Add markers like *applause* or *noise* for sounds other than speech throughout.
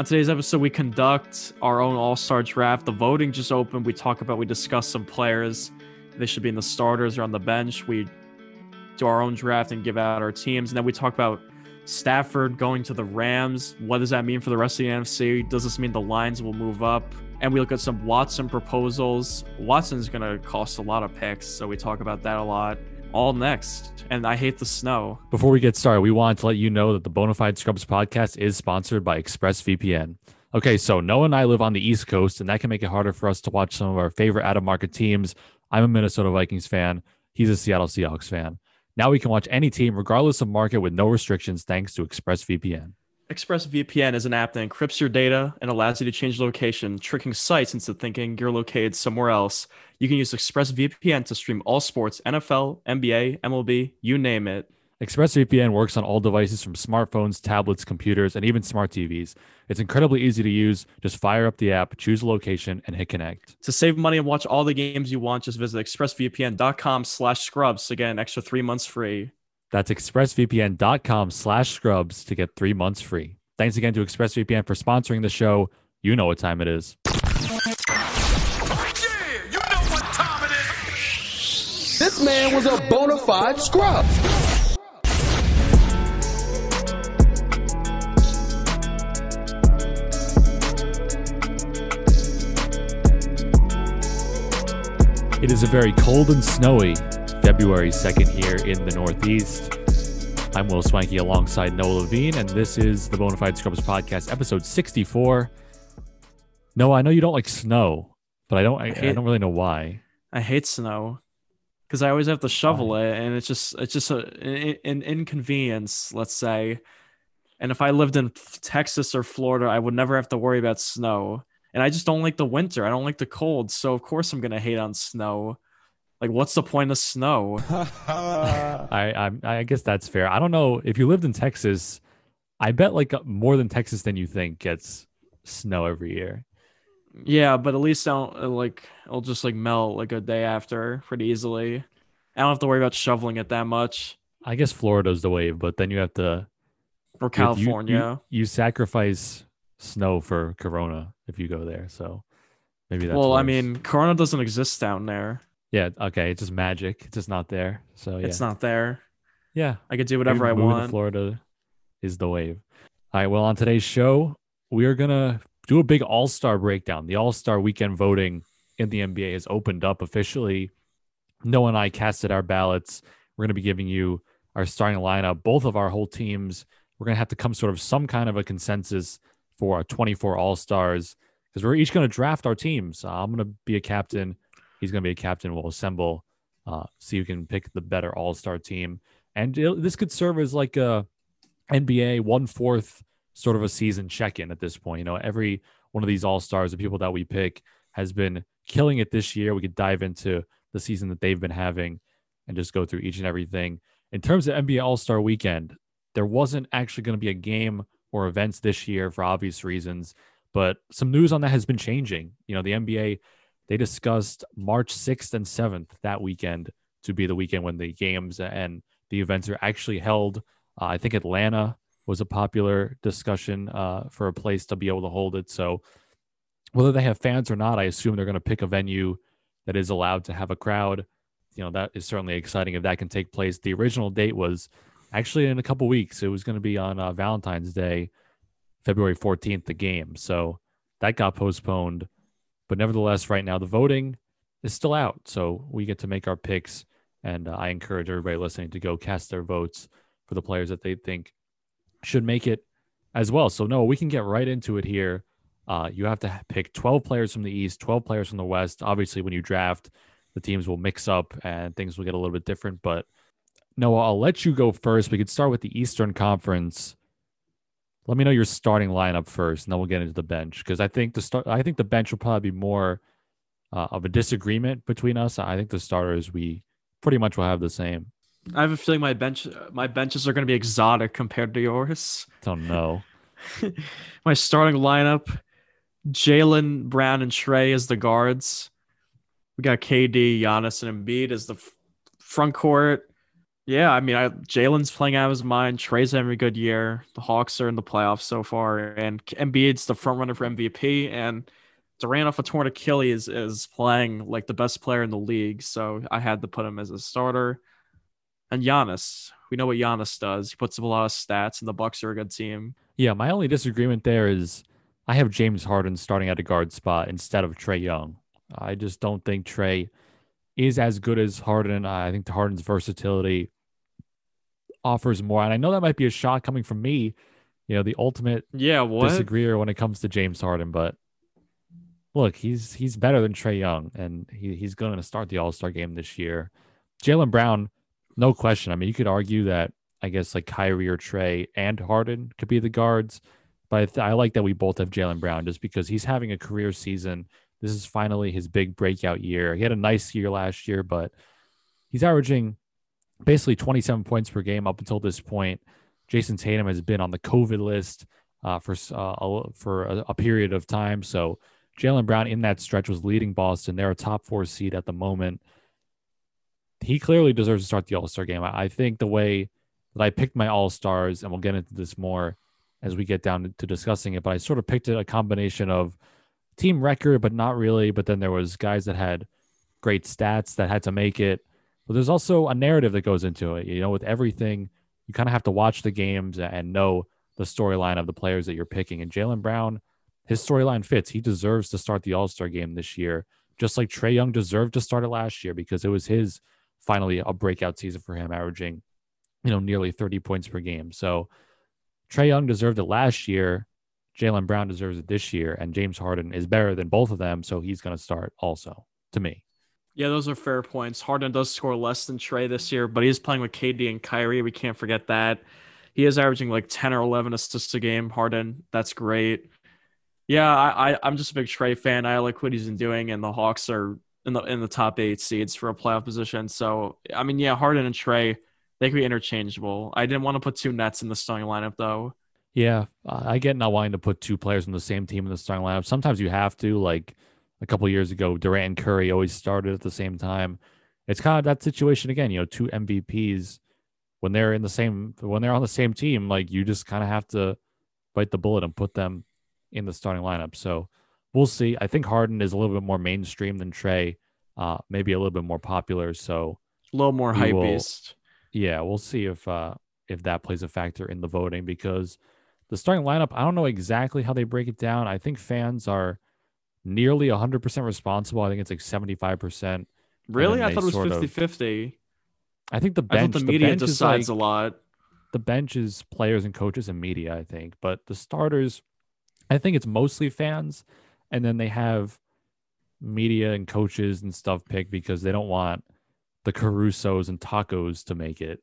On today's episode, we conduct our own All Star draft. The voting just opened. We talk about, we discuss some players. They should be in the starters or on the bench. We do our own draft and give out our teams. And then we talk about Stafford going to the Rams. What does that mean for the rest of the NFC? Does this mean the lines will move up? And we look at some Watson proposals. Watson's going to cost a lot of picks. So we talk about that a lot all next. And I hate the snow. Before we get started, we want to let you know that the Bonafide Scrubs podcast is sponsored by ExpressVPN. Okay, so Noah and I live on the East Coast, and that can make it harder for us to watch some of our favorite out of market teams. I'm a Minnesota Vikings fan. He's a Seattle Seahawks fan. Now we can watch any team, regardless of market, with no restrictions, thanks to ExpressVPN. ExpressVPN is an app that encrypts your data and allows you to change location, tricking sites into thinking you're located somewhere else. You can use ExpressVPN to stream all sports, NFL, NBA, MLB, you name it. ExpressVPN works on all devices from smartphones, tablets, computers, and even smart TVs. It's incredibly easy to use. Just fire up the app, choose a location, and hit connect. To save money and watch all the games you want, just visit expressvpn.com slash scrubs. Again, extra three months free. That's expressvpn.com slash scrubs to get three months free. Thanks again to ExpressVPN for sponsoring the show. You know what time it is. This man was a bona fide scrub. It is a very cold and snowy February 2nd here in the Northeast. I'm Will Swanky alongside Noah Levine, and this is the Bonafide Scrubs Podcast, episode 64. Noah, I know you don't like snow, but I don't I, I hate- don't really know why. I hate snow because I always have to shovel it, and it's just it's just a, an, an inconvenience, let's say. And if I lived in Texas or Florida, I would never have to worry about snow. And I just don't like the winter. I don't like the cold, so of course I'm gonna hate on snow. Like, what's the point of snow? *laughs* *laughs* I, I I guess that's fair. I don't know if you lived in Texas. I bet like more than Texas than you think gets snow every year. Yeah, but at least I don't uh, like it'll just like melt like a day after pretty easily. I don't have to worry about shoveling it that much. I guess Florida's the wave, but then you have to Or you- you- California. You, you sacrifice snow for Corona if you go there. So maybe that's well, I mean, Corona doesn't exist down there. Yeah, okay, it's just magic. It's just not there. So yeah, It's not there. yeah. I could do maybe whatever I to want. Florida is the wave. All right. Well, on today's show, we are gonna do a big All Star breakdown. The All Star Weekend voting in the NBA has opened up officially. Noah and I casted our ballots. We're gonna be giving you our starting lineup, both of our whole teams. We're gonna have to come sort of some kind of a consensus for our 24 All Stars because we're each gonna draft our teams. Uh, I'm gonna be a captain. He's gonna be a captain. We'll assemble, uh, see who can pick the better All Star team and it- this could serve as like a NBA one fourth sort of a season check in at this point. You know, every one of these all stars, the people that we pick, has been killing it this year. We could dive into the season that they've been having and just go through each and everything. In terms of NBA All Star Weekend, there wasn't actually going to be a game or events this year for obvious reasons, but some news on that has been changing. You know, the NBA they discussed March 6th and 7th that weekend to be the weekend when the games and the events are actually held. Uh, I think Atlanta was a popular discussion uh, for a place to be able to hold it. So whether they have fans or not, I assume they're going to pick a venue that is allowed to have a crowd. You know, that is certainly exciting if that can take place. The original date was actually in a couple weeks. It was going to be on uh, Valentine's Day, February 14th, the game. So that got postponed. But nevertheless, right now the voting is still out. So we get to make our picks. And uh, I encourage everybody listening to go cast their votes for the players that they think should make it as well. So, no, we can get right into it here. Uh, you have to pick 12 players from the East, 12 players from the West. Obviously, when you draft, the teams will mix up and things will get a little bit different. But Noah, I'll let you go first. We could start with the Eastern Conference. Let me know your starting lineup first, and then we'll get into the bench because I think the start. I think the bench will probably be more uh, of a disagreement between us. I think the starters we pretty much will have the same. I have a feeling my bench my benches are going to be exotic compared to yours. Don't know. *laughs* my starting lineup: Jaylen Brown and Trae as the guards. We got KD, Giannis, and Embiid as the front court. Yeah, I mean, I, Jaylen's playing out of his mind. Trae's having a good year. The Hawks are in the playoffs so far, and Embiid's the front runner for MVP. And Durant off a torn Achilles is playing like the best player in the league, so I had to put him as a starter. And Giannis, we know what Giannis does. He puts up a lot of stats, and the Bucks are a good team. Yeah, my only disagreement there is I have James Harden starting at a guard spot instead of Trae Young. I just don't think Trae is as good as Harden. I think Harden's versatility offers more. And I know that might be a shot coming from me, you know, the ultimate yeah what? disagreeer when it comes to James Harden, but look, he's he's better than Trae Young, and he, he's going to start the All Star game this year. Jaylen Brown, no question. I mean, you could argue that I guess like Kyrie or Trae and Harden could be the guards, but I, th- I like that we both have Jaylen Brown just because he's having a career season. This is finally his big breakout year. He had a nice year last year, but he's averaging basically 27 points per game up until this point. Jayson Tatum has been on the COVID list uh, for uh, for a, a, period of time. So Jaylen Brown in that stretch was leading Boston. They're a top four seed at the moment. He clearly deserves to start the All Star game. I, I, think the way that I picked my All Stars, and we'll get into this more as we get down to, to discussing it, but I sort of picked it a combination of team record, but not really. But then there was guys that had great stats that had to make it but there's also a narrative that goes into it. You know, with everything, you kind of have to watch the games and know the storyline of the players that you're picking. And Jaylen Brown, his storyline fits. He deserves to start the All Star game this year, just like Trae Young deserved to start it last year because it was his finally a breakout season for him, averaging, you know, nearly 30 points per game. So Trae Young deserved it last year. Jaylen Brown deserves it this year, and James Harden is better than both of them, so he's going to start also. To me. Yeah, those are fair points. Harden does score less than Trae this year, but he's playing with KD and Kyrie. We can't forget that. He is averaging like 10 or 11 assists a game. Harden, that's great. Yeah, I, I am just a big Trae fan. I like what he's been doing, and the Hawks are in the in the top eight seeds for a playoff position. So I mean, yeah, Harden and Trae, they could be interchangeable. I didn't want to put two Nets in the starting lineup though. Yeah, I get not wanting to put two players in the same team in the starting lineup. Sometimes you have to, like a couple years ago, Durant and Curry always started at the same time. It's kind of that situation again. You know, two MVPs when they're in the same when they're on the same team, like you just kind of have to bite the bullet and put them in the starting lineup. So we'll see. I think Harden is a little bit more mainstream than Trae, uh, maybe a little bit more popular. So a little more hype based. Yeah, we'll see if uh, if that plays a factor in the voting because the starting lineup. I don't know exactly how they break it down. I think fans are nearly 100% responsible. I think it's like 75%. Really? I thought it was 50 50. I think the bench, the media the bench decides like, a lot. The bench is players and coaches and media, I think. But the starters, I think it's mostly fans. And then they have media and coaches and stuff picked because they don't want the Carusos and Tackos to make it.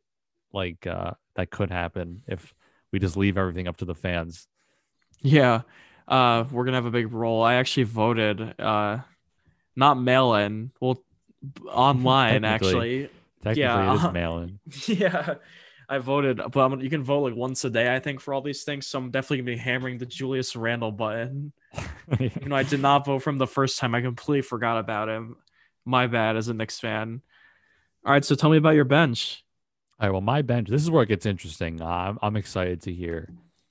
Like uh, that could happen if we just leave everything up to the fans. Yeah uh, we're gonna have a big role. I actually voted, uh, not mail in, well, online actually. Technically, yeah, it is uh, mail in. *laughs* Yeah, I voted, but I'm, you can vote like once a day, I think, for all these things. So I'm definitely gonna be hammering the Julius Randle button. *laughs* you know, I did not vote from the first time. I completely forgot about him. My bad as a Knicks fan. All right, so tell me about your bench. All right, well, my bench. This is where it gets interesting. Uh, I'm, I'm excited to hear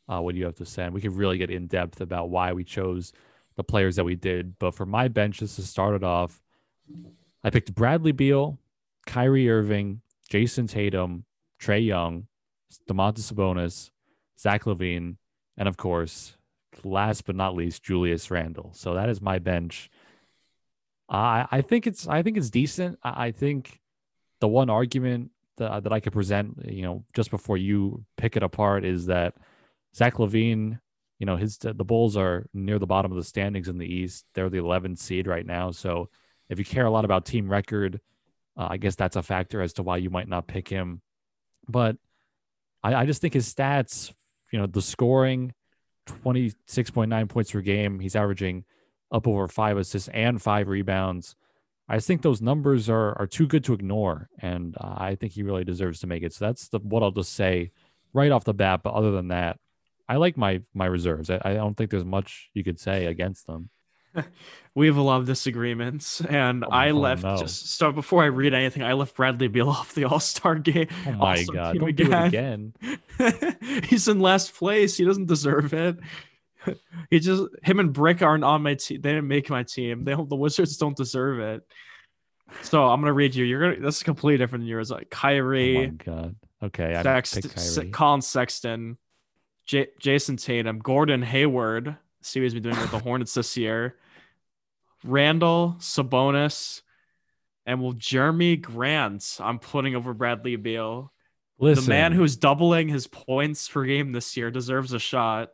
uh, what you have to say? And we could really get in depth about why we chose the players that we did. But for my bench, just to start it off, I picked Bradley Beal, Kyrie Irving, Jayson Tatum, Trae Young, Domantas Sabonis, Zach LaVine, and of course, last but not least, Julius Randle. So that is my bench. I I think it's I think it's decent. I, I think the one argument that, that I could present, you know, just before you pick it apart is that Zach LaVine, you know, his the Bulls are near the bottom of the standings in the East. They're the 11th seed right now. So if you care a lot about team record, uh, I guess that's a factor as to why you might not pick him. But I, I just think his stats, you know, the scoring, 26.9 points per game. He's averaging up over five assists and five rebounds. I think those numbers are are too good to ignore, and uh, I think he really deserves to make it. So that's the what I'll just say right off the bat. But other than that, I like my my reserves. I, I don't think there's much you could say against them. *laughs* we have a lot of disagreements, and Oh, I left no. just so before I read anything, I left Bradley Beal *laughs* off the All Star game. Oh my All-Star god! Don't do it again. *laughs* He's in last place. He doesn't deserve it. He just him and Brick aren't on my team. They didn't make my team. They the Wizards don't deserve it. So I'm gonna read you. You're gonna. This is completely different than yours. Like Kyrie. Oh my god. Okay, I Sext, picked Kyrie. Collin Sexton, J- Jayson Tatum, Gordon Hayward. See what he's been doing with the *laughs* Hornets this year. Randle, Sabonis, and well, Jerami Grant. I'm putting over Bradley Beal. Listen, The man who's doubling his points per game this year deserves a shot.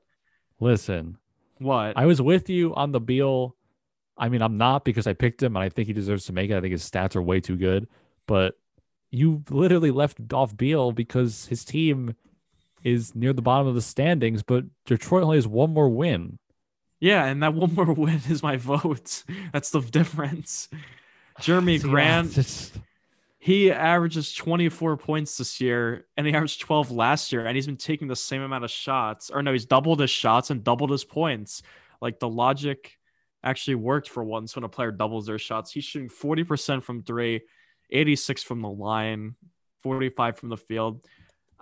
listen. What? I was with you on the Beal. I mean, I'm not because I picked him and I think he deserves to make it. I think his stats are way too good. But you literally left off Beal because his team is near the bottom of the standings, but Detroit only has one more win. yeah, and that *laughs* one more win is my vote. That's the difference. Jerami *laughs* yeah, Grant, just- he averages 24 points this year, and he averaged 12 last year, and he's been taking the same amount of shots. Or no, he's doubled his shots and doubled his points. Like the logic actually worked for once when a player doubles their shots. He's shooting 40% from three, 86 from the line, 45 from the field.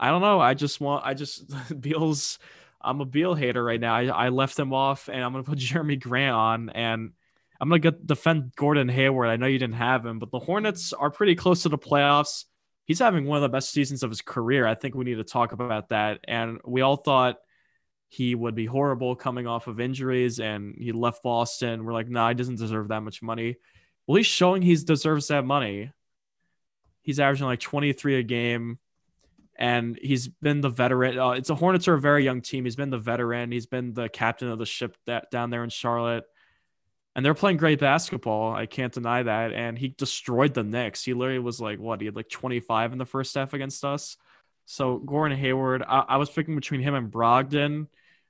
I don't know. I just want, I just, *laughs* Beal's, I'm a Beal hater right now. I, I left him off, and I'm to put *laughs* Jerami Grant on, and I'm going to defend Gordon Hayward. I know you didn't have him, but the Hornets are pretty close to the playoffs. He's having one of the best seasons of his career. I think we need to talk about that. And we all thought he would be horrible coming off of injuries and he left Boston. We're like, nah, he doesn't deserve that much money. Well, he's showing he deserves that money. He's averaging like 23 a game and he's been the veteran. Uh, it's a Hornets are a very young team. He's been the veteran. He's been the captain of the ship that down there in Charlotte, and they're playing great basketball. I can't deny that. And he destroyed the Knicks. He literally was like what? He had like 25 in the first half against us. So Gordon Hayward, I, I was picking between him and Brogdon,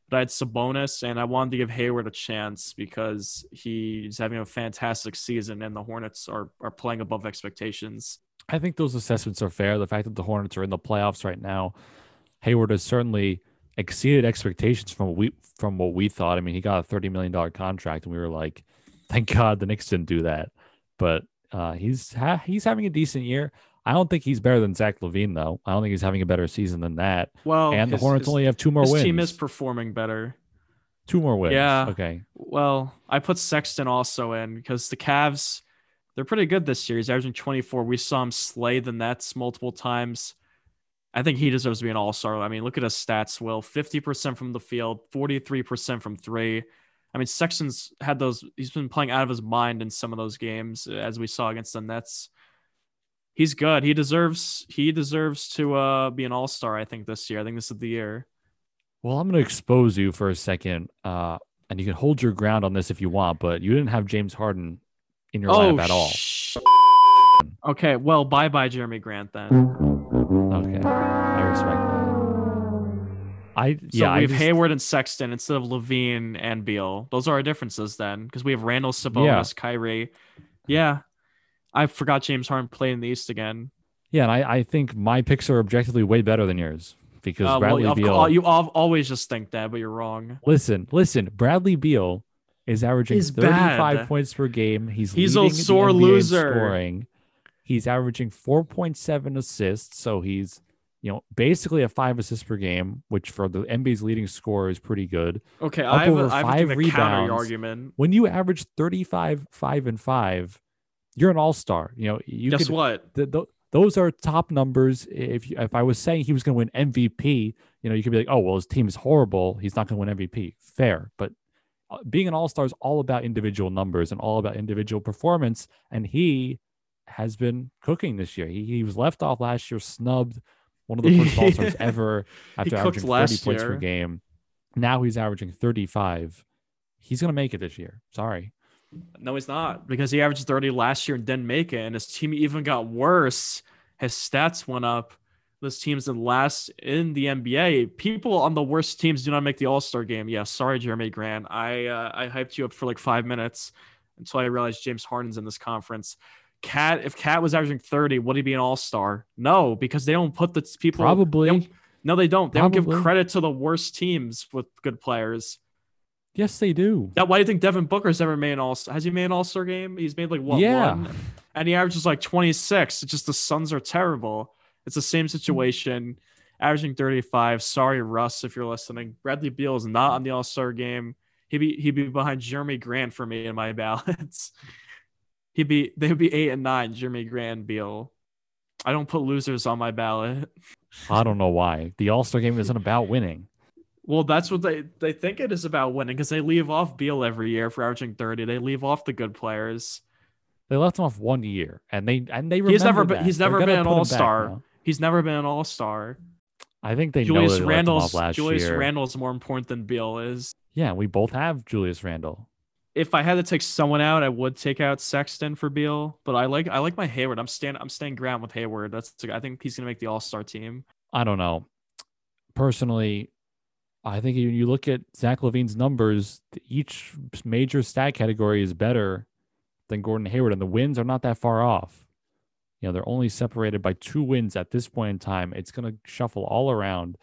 but I had Sabonis, and I wanted to give Hayward a chance because he's having a fantastic season, and the Hornets are are playing above expectations. I think those assessments are fair. The fact that the Hornets are in the playoffs right now, Hayward has certainly exceeded expectations from what we from what we thought. I mean, he got a thirty million dollar contract, and we were like, "Thank God the Knicks didn't do that." But uh, he's ha- he's having a decent year. I don't think he's better than Zach LaVine, though. I don't think he's having a better season than that. Well, and the his- Hornets his- only have two more his wins. team is performing better. two more wins. Yeah. Okay. Well, I put Sexton also in because the Cavs, they're pretty good this series, averaging 24. We saw him slay the Nets multiple times. I think he deserves to be an all star. I mean, look at his stats, Will 50% from the field, 43% from three. I mean, Sexton's had those, he's been playing out of his mind in some of those games, as we saw against the Nets. He's good. He deserves he deserves to uh, be an all star. I think this year. I think this is the year. Well, I'm going to expose you for a second, uh, and you can hold your ground on this if you want, but you didn't have James Harden in your lineup at all. Oh, sh- okay, well, bye bye, Jerami Grant then. Okay, I respect that. I So yeah, we have just- Hayward and Sexton instead of LaVine and Beal. Those are our differences then, because we have Randle, Sabonis, Kyrie. Yeah, I forgot James Harden played in the East again. yeah, and I, I think my picks are objectively way better than yours because Uh, Bradley of Beal. you always just think that, but you're wrong. listen, listen, Bradley Beal is averaging He's 35 bad. points per game. He's He's a the sore loser. Scoring. He's averaging 4.7 assists, so he's you know basically a five assists per game, which for the NBA's leading scorer is pretty good. Okay, Up I have, over a, I have five to give a counter rebounds. argument. When you average 35, five and five, you're an all star. You know you Guess could, what? th- th- those are top numbers. If you, if I was saying he was going to win MVP, you know, you could be like, oh well, his team is horrible. He's not going to win MVP. Fair, but Uh, being an all star is all about individual numbers and all about individual performance. And he has been cooking this year. He, he was left off last year, snubbed, one of the first *laughs* all stars ever after averaging 30 last points per game. Now he's averaging 35. He's going to make it this year. Sorry. No, he's not because he averaged 30 last year and didn't make it, and his team even got worse. His stats went up. This team's in last in the NBA. People on the worst teams do not make the All Star game. Yeah, sorry, Jerami Grant. I uh, I hyped you up for like five minutes until I realized James Harden's in this conference. KAT, if KAT was averaging 30, would he be an All Star? No, because they don't put the people. Probably. don't- no, they don't. They don't give credit to the worst teams with good players. Yes, they do. That why do you think Devin Booker's ever made an all? Has he made an All Star game? He's made like what Yeah. one, and he averages like 26. It's just the Suns are terrible. It's the same mm-hmm. situation, averaging 35. Sorry, Russ, if you're listening. Bradley Beal is not on the All Star game. He'd be he'd be behind Jerami Grant for me in my *laughs* ballots. he'd be they would be eight and nine. Jerami Grant, Beal. I don't put losers on my ballot. I don't know why. The All Star game isn't about winning. Well, that's what they they think it is about winning because they leave off Beal every year for averaging 30. They leave off the good players. They left him off one year, and they and they He's never been- he's never been an put him back all-star. now. He's never been an all star. I think they Julius know that they left him Randle's off last Julius year. Randle is more important than Beal is. Yeah, we both have Julius Randle. If I had to take someone out, I would take out Sexton for Beal. But I like I like my Hayward. I'm staying I'm staying ground with Hayward. That's I think he's gonna make the All Star team. I don't know. Personally, I think you, you look at Zach LaVine's numbers, each major stat category is better than Gordon Hayward, and the wins are not that far off. You know, they're only separated by two wins at this point in time. It's going to shuffle all around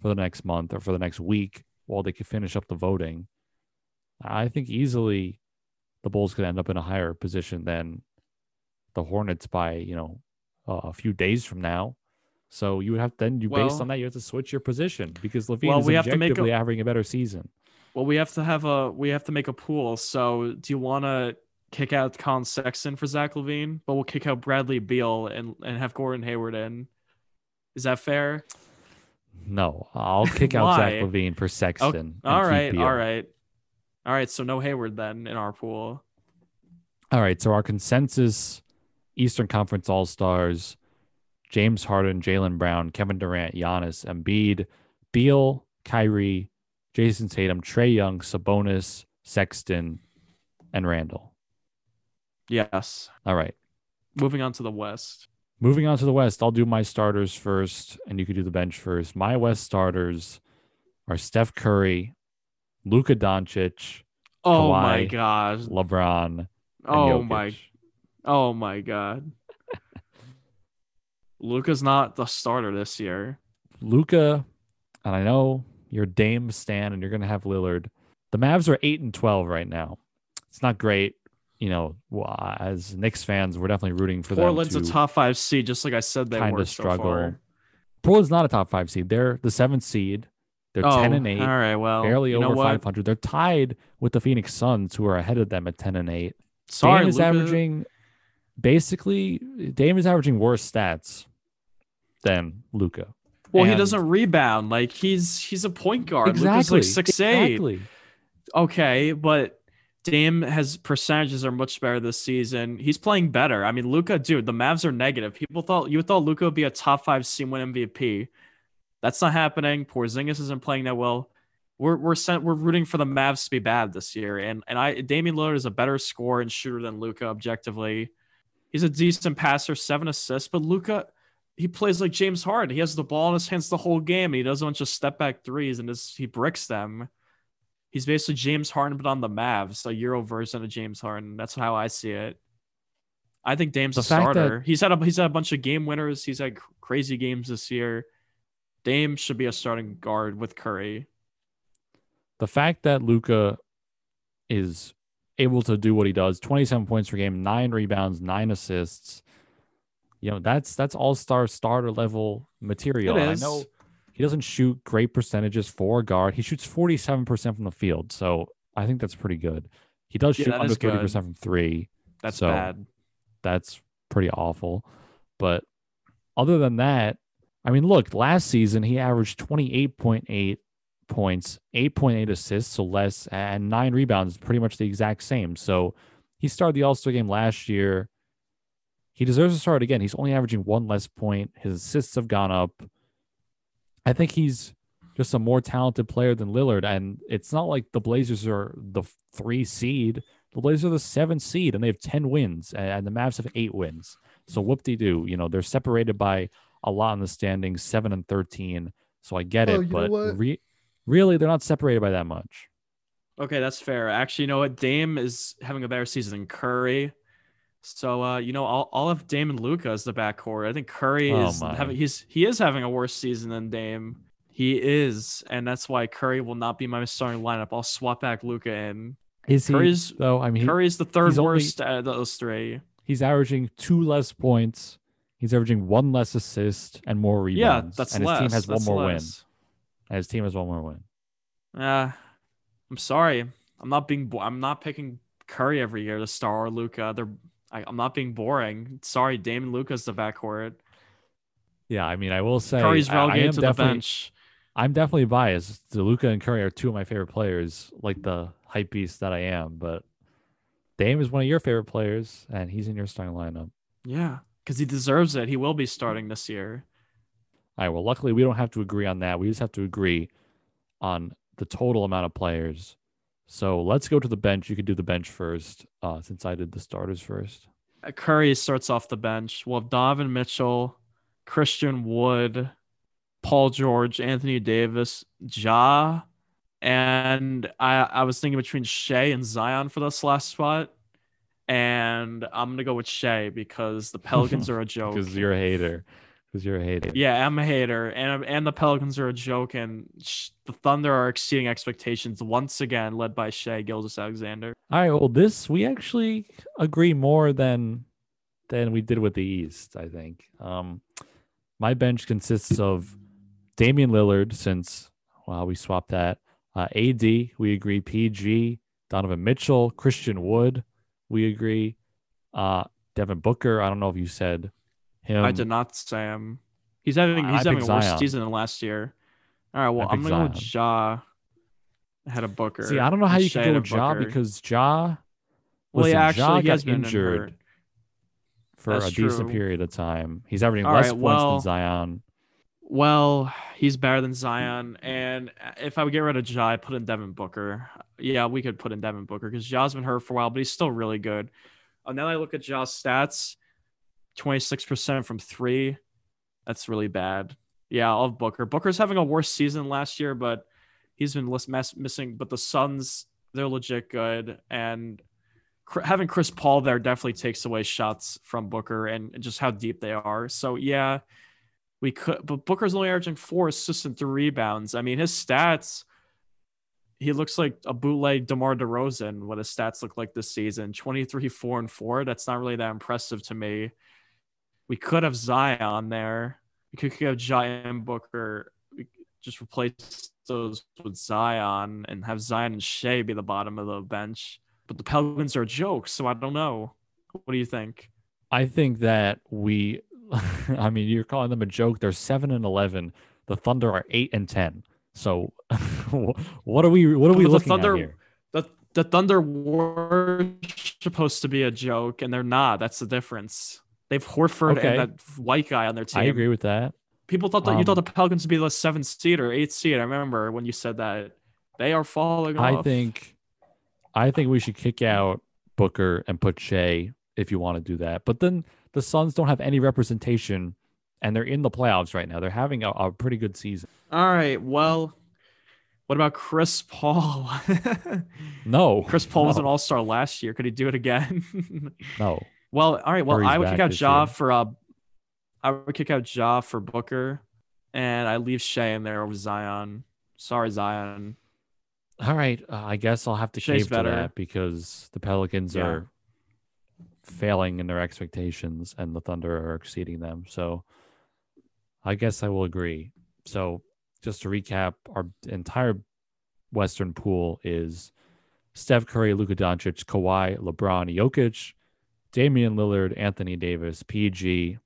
for the next month or for the next week while they can finish up the voting. I think easily the Bulls could end up in a higher position than the Hornets by, you know, uh, a few days from now. So you would have then you based on that you have to switch your position because LaVine Well, is we have to make a- objectively having a better season. Well, we have to have a we have to make a pool. So do you wanna kick out Collin Sexton for Zach LaVine? But we'll kick out Bradley Beal and, and have Gordon Hayward in. Is that fair? No, I'll kick out Zach LaVine for Sexton. All right, all right. All right, so no Hayward then in our pool. All right. So our consensus Eastern Conference All Stars James Harden, Jaylen Brown, Kevin Durant, Giannis, Embiid, Beal, Kyrie, Jayson Tatum, Trae Young, Sabonis, Sexton, and Randle. Yes. All right. Moving on to the West. Moving on to the West, I'll do my starters first, and you could do the bench first. My West starters are Steph Curry, Luka Doncic, Oh my Kawhi, gosh. LeBron, and Oh Jokic. my oh my god. Luka's not the starter this year. Luka, and I know you're Dame Stan and you're gonna have Lillard. The Mavs are eight and twelve right now. It's not great, you know. As Knicks fans, we're definitely rooting for Portland's them a to top five seed, just like I said they kind were of so struggle. far. Portland's not a top five seed. They're the seventh seed. They're oh, ten and eight, All right, well, barely over five hundred. They're tied with the Phoenix Suns, who are ahead of them at ten and eight. Sorry, Dame is Luka. averaging basically Dame is averaging worse stats than Luka. Well, he doesn't rebound. Like he's he's a point guard. Luka's Exactly. like six eight. exactly. Okay, but Dame has percentages are much better this season. He's playing better. I mean, Luka, dude, the Mavs are negative. People thought you thought Luka would be a top five seed win MVP. That's not happening. Porzingis isn't playing that well. We're we're sent, we're rooting for the Mavs to be bad this year, and and I Damian Lillard is a better scorer and shooter than Luka objectively. He's a decent passer, seven assists, but Luka he plays like James Harden. He has the ball in his hands the whole game. And he does a bunch of step back threes and just, he bricks them. He's basically James Harden, but on the Mavs, a Euro version of James Harden. That's how I see it. I think Dame's The a fact that- starter. He's had a he's had a bunch of game winners. He's had crazy games this year. Dame should be a starting guard with Curry. the fact that Luka is able to do what he does 27 points per game nine rebounds nine assists you know that's that's all-star starter level material i know he doesn't shoot great percentages for a guard he shoots 47% from the field so i think that's pretty good he does Yeah, shoot under 30% from three That's So- bad. that's pretty awful. But other than that, I mean, look, last season he averaged 28.8 points, 8.8 assists, so less, and nine rebounds, pretty much the exact same. So he started the All Star game last year. He deserves to start again. He's only averaging one less point. His assists have gone up. I think he's just a more talented player than Lillard. And it's not like the Blazers are the three seed. The Blazers are the seven seed and they have 10 wins, and the Mavs have eight wins. So whoop de doo. You know, they're separated by a lot in the standings, seven and 13. So I get Oh, it, but re- really, they're not separated by that much. Okay, that's fair. Actually, you know what? Dame is having a better season than Curry. So uh, you know, I'll, I'll have Dame and Luka as the backcourt. I think Curry Oh is my. having he's he is having a worse season than Dame. He is, and that's why Curry will not be my starting lineup. I'll swap back Luka in. Is he Curry's- though? I mean, he- Curry's the third only- worst out of those three. he's averaging two less points. He's averaging one less assist and more rebounds. Yeah, that's and less. his team has that's one more win. And his team has one more win. Uh, I'm sorry. I'm not being. I'm not picking Curry every year to star or Luka. They're. I, I'm not being boring. Sorry, Damon Luka's the backcourt. Yeah, I mean, I will say Curry's I- I am relegated to the bench. I'm definitely biased. Luka and Curry are two of my favorite players, like the hype beast that I am. But Dame is one of your favorite players, and he's in your starting lineup. Yeah, because he deserves it. He will be starting this year. All right. Well, luckily we don't have to agree on that. We just have to agree on the total amount of players. So let's go to the bench. You could do the bench first, uh, since I did the starters first. Uh, Curry starts off the bench. We'll have Donovan Mitchell, Christian Wood, Paul George, Anthony Davis, Ja, and I I was thinking between Shai and Zion for this last spot, and I'm gonna go with Shai because the *laughs* Pelicans are a joke. Because you're a hater. Because you're a hater. Yeah, I'm a hater, and and the Pelicans are a joke, and sh- the Thunder are exceeding expectations once again, led by Shai Gilgeous-Alexander. All right. Well, this we actually agree more than than we did with the East. I think. Um, my bench consists of Damian Lillard, since well we swapped that. Uh, AD, we agree. PG, Donovan Mitchell, Christian Wood, we agree. Uh, Devin Booker. I don't know if you said him. I did not say him. He's having he's having a worse Zion. season than last year. All right, well I'm gonna go with Ja ahead of Booker. See, I don't know how you Shai can go with Ja because Ja. well, listen, yeah, Ja actually he got has been injured hurt. for a That's decent period of time. He's averaging All less right, points well- than Zion. Well, he's better than Zion, and if I would get rid of Ja, I put in Devin Booker. Yeah, we could put in Devin Booker because Ja's been hurt for a while, but he's still really good. And then I look at Ja's stats: twenty six percent from three. That's really bad. Yeah, I'll Booker. Booker's having a worse season last year, but he's been less missing. But the Suns, they're legit good, and having Chris Paul there definitely takes away shots from Booker and just how deep they are. So yeah, we could, but Booker's only averaging four assists and three rebounds. I mean, his stats, he looks like a bootleg DeMar DeRozan. What his stats look like this season 23, 4, and 4. That's not really that impressive to me. We could have Zion there. We could have and Booker. We just replace those with Zion and have Zion and Shai be the bottom of the bench. But the Pelicans are a joke, so I don't know. What do you think? I think that we, *laughs* I mean, you're calling them a joke. They're seven and eleven. The Thunder are eight and ten. So, *laughs* what are we? What are we But the looking Thunder- at here? the the Thunder were supposed to be a joke, and they're not. That's the difference. They've Horford Okay. and that white guy on their team. I agree with that. People thought that you Um, thought the Pelicans would be the seventh seed or eighth seed. I remember when you said that. They are falling I off. think, I think we should kick out Booker and put Shai if you want to do that. But then the Suns don't have any representation, and they're in the playoffs right now. They're having a, a pretty good season. All right. Well, what about Chris Paul? *laughs* No, Chris Paul was an All Star last year. Could he do it again? *laughs* No, Well, all right. Well, I would kick out this Ja year. for uh, I would kick out Ja for Booker, and I leave Shai in there over Zion. Sorry, Zion. All right, uh, I guess I'll have to Shai's cave to that because the Pelicans Yeah. are failing in their expectations and the Thunder are exceeding them. So I guess I will agree. So just to recap, our entire Western pool is Steph Curry, Luka Doncic, Kawhi, LeBron, Jokic, Damian Lillard, Anthony Davis, PG,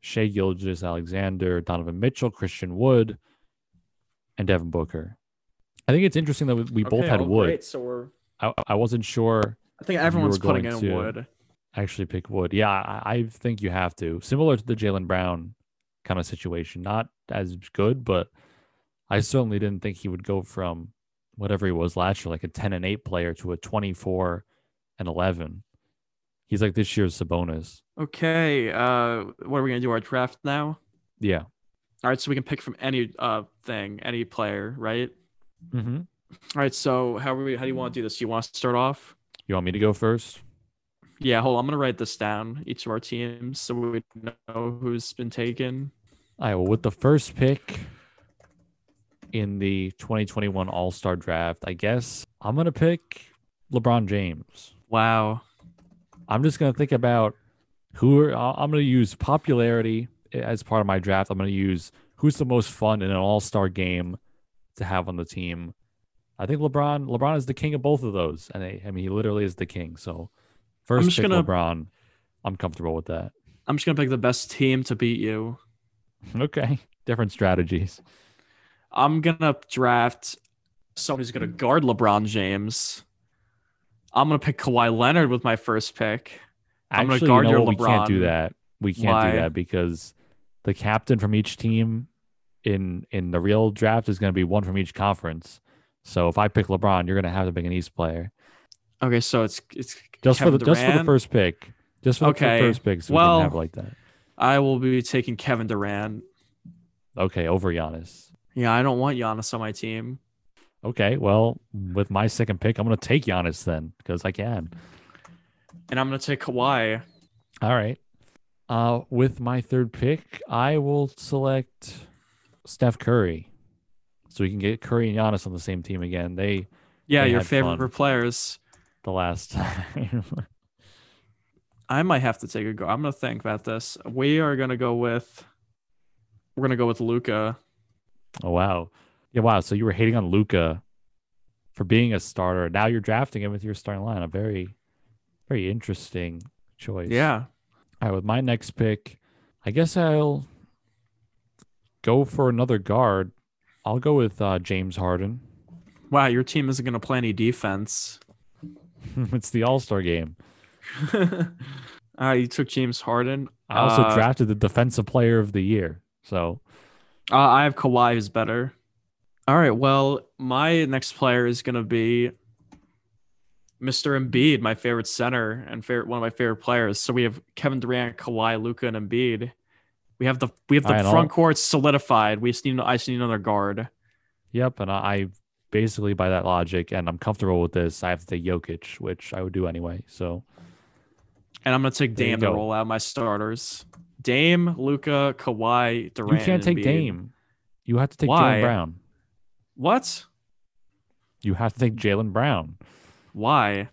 Shai Gilgeous, Alexander, Donovan Mitchell, Christian Wood, and Devin Booker. I think it's interesting that we, we both had oh, Wood. Great. So we're. I, I wasn't sure I think everyone's putting in Wood. actually pick Wood. Yeah, I, I think you have to. Similar to the Jaylen Brown kind of situation. Not as good, but I certainly didn't think he would go from whatever he was last year, like a 10 and 8 player, to a 24 and 11. He's like this year's Sabonis. Okay. Uh, what are we gonna do? Our draft now. Yeah. All right. So we can pick from any uh thing, any player, right? Mm-hmm. All right. So how are we? How do you want to do this? You want to start off? You want me to go first? Yeah. Hold. on. I'm gonna write this down. Each of our teams, so we know who's been taken. All right. Well, with the first pick in the 2021 All Star draft, I guess I'm going to pick LeBron James. Wow. I'm just going to think about who are, I'm going to use popularity as part of my draft. I'm going to use who's the most fun in an All Star game to have on the team. I think LeBron LeBron is the king of both of those, and I, I mean he literally is the king. So first pick gonna- LeBron. I'm comfortable with that. I'm just gonna pick the best team to beat you. *laughs* Okay, different strategies. I'm gonna draft someone who's gonna guard LeBron James. I'm gonna pick Kawhi Leonard with my first pick. I'm gonna Actually, guard you know your what? we can't do that. We can't Why? do that because the captain from each team in in the real draft is going to be one from each conference. So if I pick LeBron, you're going to have to pick an East player Okay, so it's it's just Kevin for the just for the first pick. Just for the first pick, so we well- can have like that. I will be taking Kevin Durant. Okay, over Giannis. Yeah, I don't want Giannis on my team. Okay, well, with my second pick, I'm going to take Giannis then because I can. And I'm gonna take Kawhi. All right. Uh, with my third pick, I will select Steph Curry, so we can get Curry and Giannis on the same team again. They Yeah, They your favorite players. the last time. *laughs* I might have to take a go. I'm gonna think about this. We are gonna go with we're gonna go with Luka. oh wow, yeah, wow. So you were hating on Luka for being a starter. Now you're drafting him with your starting lineup. Very, very interesting choice. Yeah. All right, with my next pick, I guess I'll go for another guard. I'll go with uh, James Harden. Wow, your team isn't gonna play any defense. *laughs* it's the All Star game. *laughs* uh, you took James Harden. I also Uh, drafted the Defensive Player of the Year. So Uh, I have Kawhi who's better. All right. Well, my next player is gonna be Mr. Embiid, my favorite center and favorite one of my favorite players. So we have Kevin Durant, Kawhi, Luka, and Embiid. We have the we have the right, front court solidified. We just need I just need another guard. Yep, and I, I basically by that logic, and I'm comfortable with this. I have to take Jokic, which I would do anyway. So And I'm gonna take Dame to roll out my starters. Dame, Luka, Kawhi, Durant. you can't take Embiid. Dame. You have to take Why? Jaylen Brown. What? You have to take Jaylen Brown Why?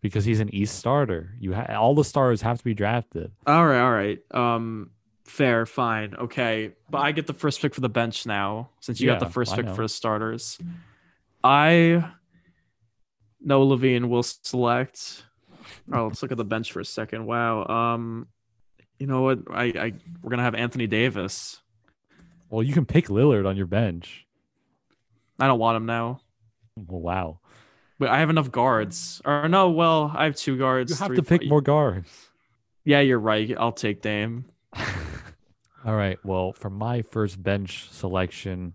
because he's an East starter. You ha- all the stars have to be drafted. All right, all right. Um, fair, fine, okay. But I get the first pick for the bench now, since you got Yeah, the first I pick know. for the starters. I know LaVine will select. Oh, let's look at the bench for a second. Wow. Um, you know what? I, I we're gonna have Anthony Davis. Well, you can pick Lillard on your bench. I don't want him now. Wow, But I have enough guards. Or no, well, I have two guards. you have three- to pick more guards. Yeah, you're right. I'll take Dame. *laughs* All right. Well, for my first bench selection,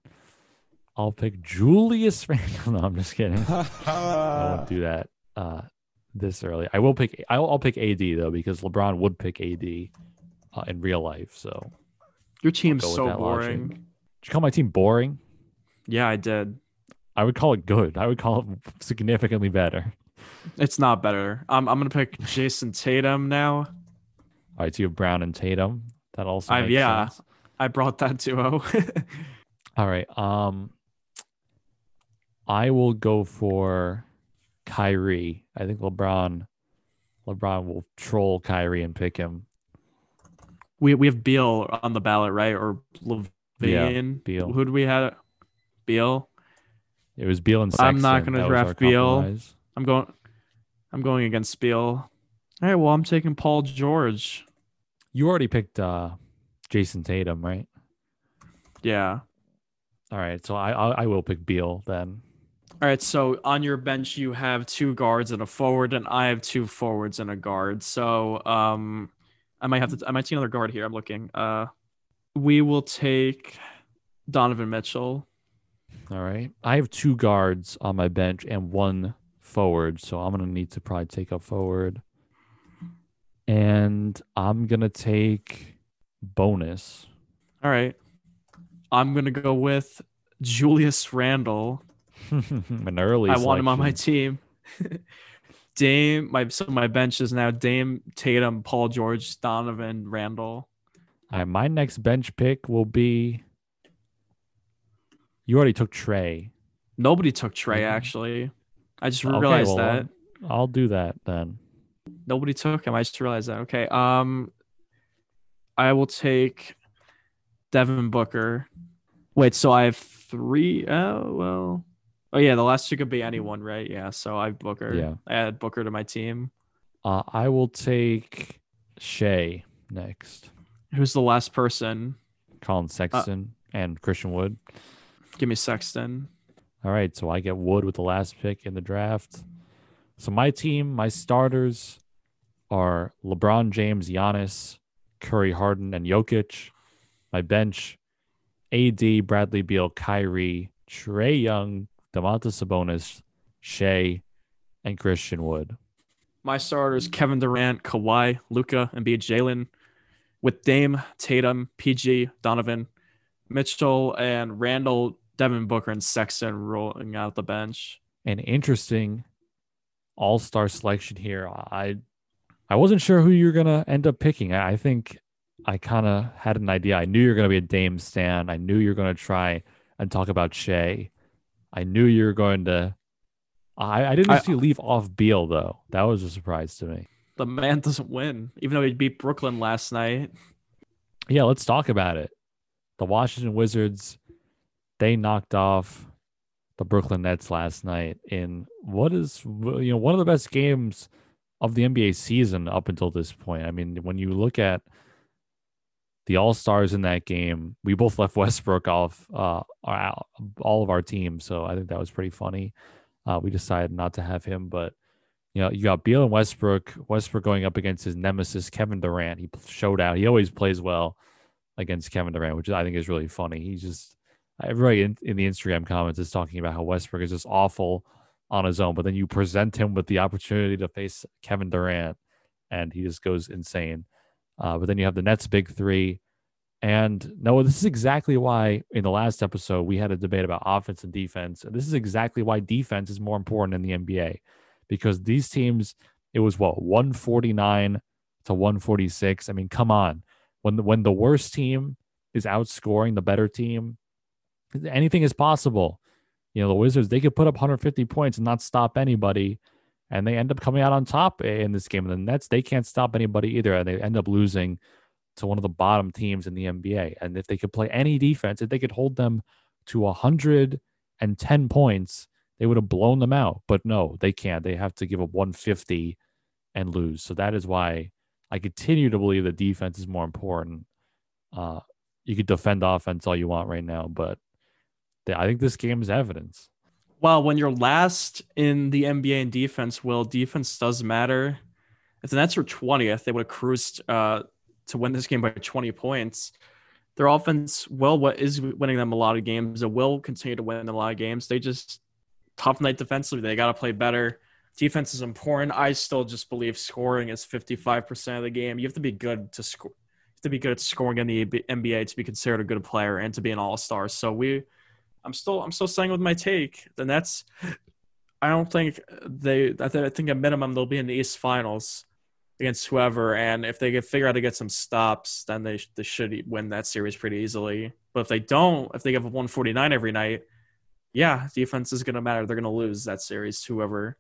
I'll pick Julius *laughs* Randle. No, I'm just kidding. *laughs* I won't do that uh, this early. I will pick. I'll, I'll pick AD though because LeBron would pick AD uh, in real life. So, Your team's go with so that logic. boring. did you call my team boring? Yeah, I did. I would call it good. I would call it significantly better. It's not better. I'm I'm gonna pick Jason Tatum now. All right, so you have Brown and Tatum. That also I- yeah. sense. I brought that duo. *laughs* All right. Um, I will go for Kyrie. I think LeBron. LeBron will troll Kyrie and pick him. we we have Beal on the ballot, right? Or LaVine. Yeah, Beal. Who do we have? Beal. It was Beal and I'm not gonna draft Beal. compromise. I'm going. I'm going against Beal. All right. Well, I'm taking Paul George. You already picked uh, Jayson Tatum, right? Yeah. All right, so I I, I will pick Beal then. All right. So on your bench, you have two guards and a forward, and I have two forwards and a guard. So um, I might have to. I might see another guard here. I'm looking. Uh, we will take Donovan Mitchell. All right, I have two guards on my bench and one forward, so I'm gonna need to probably take a forward. And I'm gonna take bonus. All right. I'm gonna go with Julius Randle. *laughs* An early. I want him on my team. *laughs* Dame, my so my bench is now Dame, Tatum, Paul George, Donovan, Randle. All right, my next bench pick will be You already took Trae. Nobody took Trae Mhm. actually. I just Okay, realized well, that. I'll do that then. Nobody took him. I just realized that. Okay. Um I will take Devin Booker. Wait, so I have three oh well. Oh yeah, the last two could be anyone, right? Yeah. So I have Booker. Yeah. I add Booker to my team. Uh, I will take Shai next. Who's the last person? Collin Sexton and Christian Wood. Give me Sexton. All right, so I get Wood with the last pick in the draft. So my team, my starters are LeBron James, Giannis, Curry, Harden, and Jokic. My bench, AD, Bradley Beal, Kyrie, Trae Young, Domantas Sabonis, Shai, and Christian Wood. My starters: Kevin Durant, Kawhi, Luka, and B. Jalen, with Dame, Tatum, PG, Donovan, Mitchell, and Randle, Devin Booker, and Sexton rolling out the bench. An interesting all-star selection here. I I wasn't sure who you're gonna end up picking. I, I think I kind of had an idea. I knew you're gonna be a Dame stan. I knew you're gonna try and talk about Shai. I knew you were going to. I, I didn't I- see you leave off Beal though. That was a surprise to me. The man doesn't win, even though he beat Brooklyn last night. Yeah, let's talk about it. The Washington Wizards, they knocked off the Brooklyn Nets last night in what is you know one of the best games of the NBA season up until this point. I mean, when you look at the All Stars in that game, we both left *laughs* Westbrook off uh, our, all of our team, so I think that was pretty funny. Uh, we decided not to have him, but you know, you got Beal and Westbrook. Westbrook going up against his nemesis Kevin Durant. He showed out. He always plays well against Kevin Durant, which I think is really funny. He's just everybody in, in the Instagram comments is talking about how Westbrook is just awful on his own, but then you present him with the opportunity to face Kevin Durant, and he just goes insane. Uh, but then you have the Nets big three. And no, this is exactly why in the last episode we had a debate about offense and defense. This is exactly why defense is more important in the NBA because these teams, it was what, 149 to 146. I mean, come on. When the, when the worst team is outscoring the better team, anything is possible. You know, the Wizards, they could put up 150 points and not stop anybody and they end up coming out on top in this game. And the Nets, they can't stop anybody either, and they end up losing to one of the bottom teams in the NBA. And if they could play any defense, if they could hold them to 110 points, they would have blown them out. But no, they can't. They have to give up 150 and lose. So that is why I continue to believe that defense is more important. Uh, you could defend offense all you want right now, but I think this game is evidence. Well, when you're last in the NBA in defense, will defense does matter. If the Nets were 20th, they would have cruised uh, to win this game by 20 points. Their offense, well, what is winning them a lot of games. It will continue to win a lot of games. They just tough night defensively. They got to play better. Defense is important. I still just believe scoring is 55% of the game. You have to be good to score. You have to be good at scoring in the NBA to be considered a good player and to be an all-star. So we I'm still I'm still saying with my take. The Nets, I don't think they. I, th- I think at minimum they'll be in the East Finals against whoever, and if they can figure out to get some stops, then they they should win that series pretty easily. But if they don't, if they give up 149 every night, yeah, defense is going to matter. They're going to lose that series to whoever.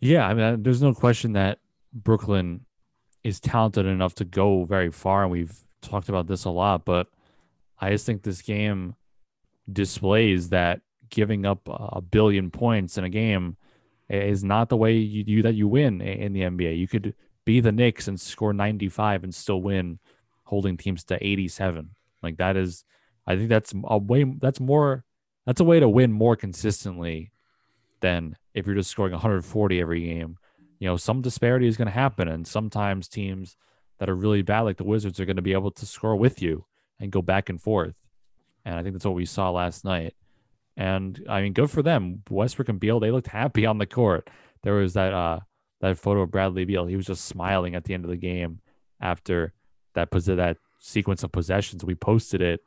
Yeah, I mean, there's no question that Brooklyn is talented enough to go very far, and we've talked about this a lot. But I just think this game displays that giving up a billion points in a game is not the way you, you that you win in the NBA. You could be the Knicks and score 95 and still win, holding teams to 87. Like that is, I think that's a way. That's more. That's a way to win more consistently than if you're just scoring 140 every game. You know, some disparity is going to happen, and sometimes teams that are really bad, like the Wizards, are going to be able to score with you and go back and forth. And I think that's what we saw last night. And I mean, good for them. Westbrook and Beal, they looked happy on the court. There was that uh that photo of Bradley Beal. He was just smiling at the end of the game after that pos- that sequence of possessions. We posted it.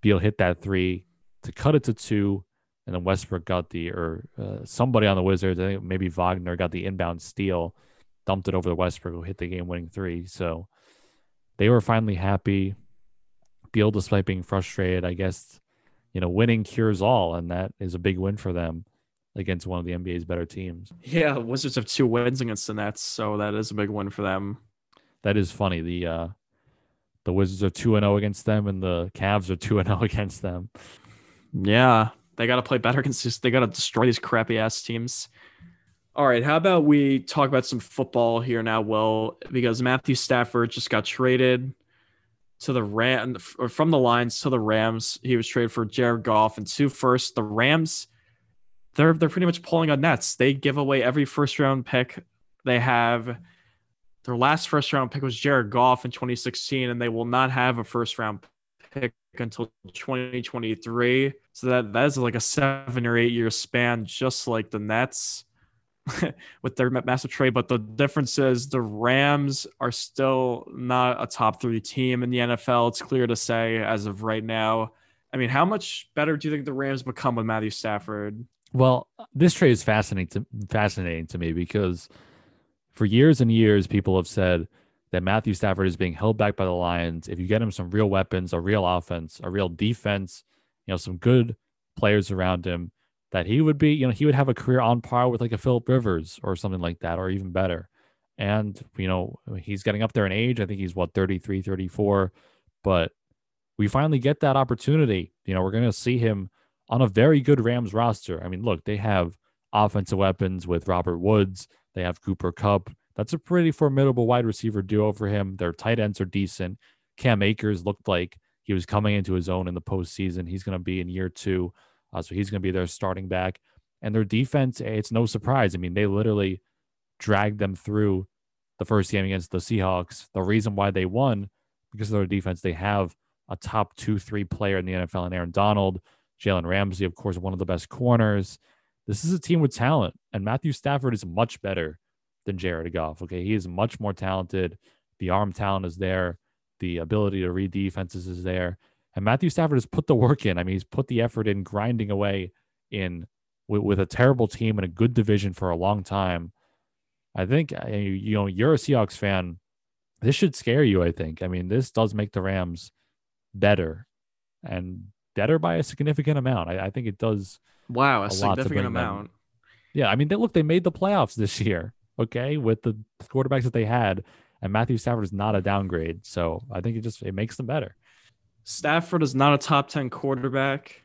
Beal hit that three to cut it to two, and then Westbrook got the or uh, somebody on the Wizards. I think maybe Wagner got the inbound steal, dumped it over to Westbrook, who hit the game-winning three. So they were finally happy. Beal, despite being frustrated, I guess you know, winning cures all, and that is a big win for them against one of the NBA's better teams. Yeah, Wizards have two wins against the Nets, so that is a big win for them. That is funny. The uh the Wizards are 2 and 0 against them and the Cavs are 2 and 0 *laughs* against them. Yeah, they got to play better against they got to destroy these crappy ass teams. All right, how about we talk about some football here now, Will, because Matthew Stafford just got traded to the Ram or from the Lions to the Rams. He was traded for Jared Goff and two first. The Rams, they're they're pretty much pulling on nets. They give away every first round pick they have. Their last first round pick was Jared Goff in 2016, and they will not have a first round pick until 2023. So that that is like a seven or eight year span, just like the Nets. *laughs* with their massive trade. But the difference is the Rams are still not a top three team in the NFL. It's clear to say as of right now. I mean, how much better do you think the Rams become with Matthew Stafford? Well, this trade is fascinating to, fascinating to me because for years and years, people have said that Matthew Stafford is being held back by the Lions. If you get him some real weapons, a real offense, a real defense, you know, some good players around him, that he would be, you know, he would have a career on par with like a Philip Rivers or something like that, or even better. And, you know, he's getting up there in age. I think he's what, 33, 34. But we finally get that opportunity. You know, we're going to see him on a very good Rams roster. I mean, look, they have offensive weapons with Robert Woods, they have Cooper Kupp. That's a pretty formidable wide receiver duo for him. Their tight ends are decent. Cam Akers looked like he was coming into his own in the postseason. He's going to be in year two. Uh, so he's going to be their starting back. And their defense, it's no surprise. I mean, they literally dragged them through the first game against the Seahawks. The reason why they won, because of their defense, they have a top two, three player in the NFL and Aaron Donald. Jalen Ramsey, of course, one of the best corners. This is a team with talent, and Matthew Stafford is much better than Jared Goff. Okay, he is much more talented. The arm talent is there. The ability to read defenses is there. And Matthew Stafford has put the work in. I mean, he's put the effort in, grinding away in with, with a terrible team and a good division for a long time. I think uh, you know you're a Seahawks fan. This should scare you. I think. I mean, this does make the Rams better and better by a significant amount. I, I think it does. Wow, a, a significant amount. Them. Yeah, I mean, they look. They made the playoffs this year. Okay, with the quarterbacks that they had, and Matthew Stafford is not a downgrade. So I think it just it makes them better. Stafford is not a top 10 quarterback.